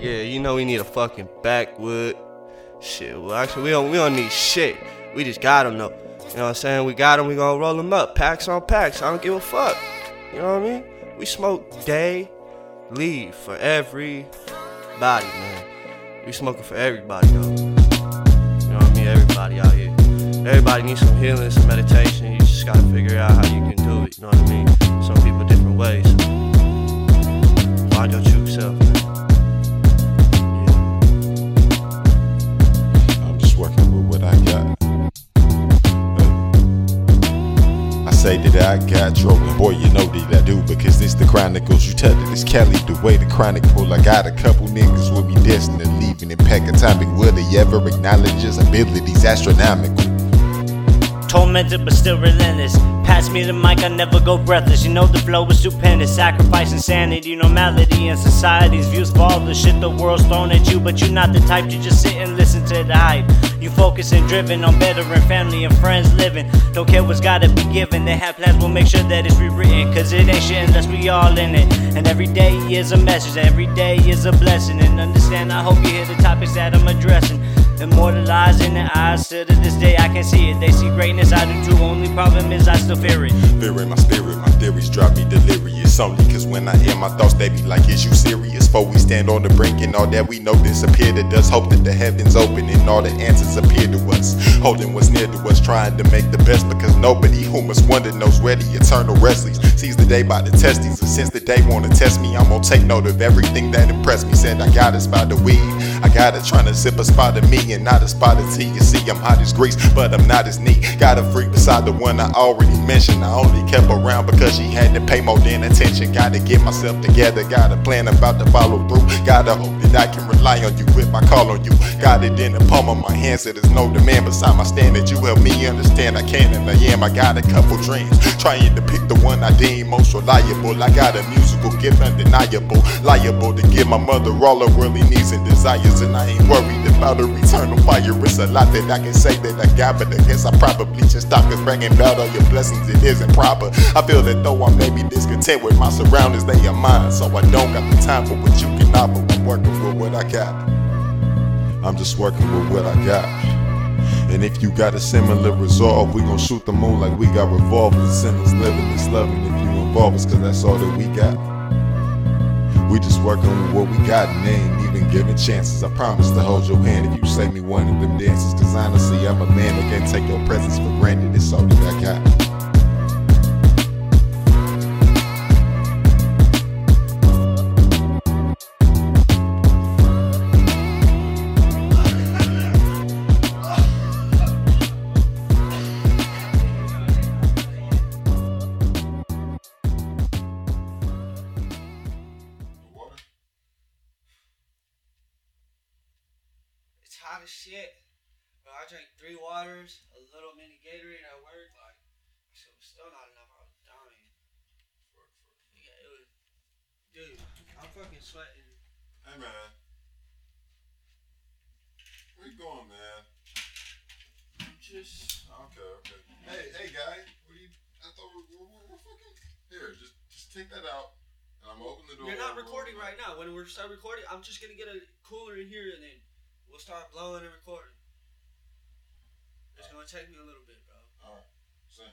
Yeah, you know we need a fucking backwood. Shit, well actually we don't we don't need shit. We just got them though. You know what I'm saying? We got them, we gonna roll them up. Packs on packs. I don't give a fuck. You know what I mean? We smoke day, leave for everybody, man. We smoking for everybody though. You know what I mean? Everybody out here. Everybody needs some healing, some meditation. You just gotta figure out how you can do it. You know what I mean? Some people different ways. Say that I got trouble, boy, you know that I do because this the chronicles. You tell it, it's Kelly the way the chronicle. I got a couple niggas with me destined to leave an impact atomic. Will they ever acknowledge his abilities astronomical? Tormented but still relentless. Pass me the mic, I never go breathless. You know the flow is stupendous. Sacrifice insanity, normality, and society's views for all the shit the world's thrown at you. But you're not the type to just sit and listen to the hype. You focus and driven on bettering family and friends living. Don't care what's gotta be given. They have plans, we'll make sure that it's rewritten. Cause it ain't shit unless we all in it. And every day is a message, every day is a blessing. And understand, I hope you hear the topics that I'm addressing. Immortalized in the eyes, still to this day I can see it. They see greatness, I do too. Only problem is I still fear it. Fear in my spirit, my theories drive me delirious. Only cause when I hear my thoughts, they be like, Is you serious? For we stand on the brink and all that we know disappear to dust. Hope that the heavens open and all the answers appear to us. Holding what's near to us, trying to make the best because nobody who must wonder knows where the eternal rest leads. Sees the day by the testes, and since the day wanna test me, I'm gonna take note of everything that impressed me. Said I got a spot to weed, I got it trying to sip a spot of me and not a spot of tea. You see, I'm hot as grease, but I'm not as neat. Got a freak beside the one I already mentioned. I only kept around because she had to pay more than attention. Gotta get myself together, got a plan about to follow through. Gotta hope that I can rely on you if I call on you. Got it in the palm of my hand, so there's no demand beside my stand that you help me understand. I can and I am. I got a couple dreams, trying to the one I deem most reliable. I got a musical gift undeniable, liable to give my mother all her worldly needs and desires, and I ain't worried about her eternal fire. It's a lot that I can say that I got, but I guess I probably just stop cause bragging about all your blessings, it isn't proper. I feel that though I may be discontent with my surroundings, they are mine, so I don't got the time for what you can offer. I'm working with what I got. I'm just working with what I got. And if you got a similar resolve, we gon' shoot the moon like we got revolvers. Sinners living this loving. If you involve us, cause that's all that we got. We just working with what we got and ain't even giving chances. I promise to hold your hand if you say me one of them dances. Cause honestly, I'm a man that can't take your presence for granted. It's all that I got. As shit. But I drank three waters, a little mini Gatorade at work. Like, shit was still not enough. I was dying. Yeah, it was. Dude, I'm fucking sweating. Hey man. Where you going, man? I'm just. Okay, okay. Hey, hey guy. What do you I thought we we're, we're, we're fucking here, just just take that out. And I'm gonna the door. You're not recording right now. When we start recording, I'm just gonna get a cooler in here and then We'll start blowing and recording. It's gonna take me a little bit, bro. All right, same.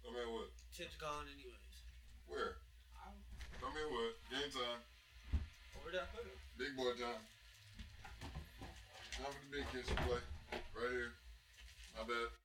Come here with. Tip's gone anyways. Where? I'm... Come here with. Game time. Over there. Big boy time. Time for the big kiss play. Right here. My bad.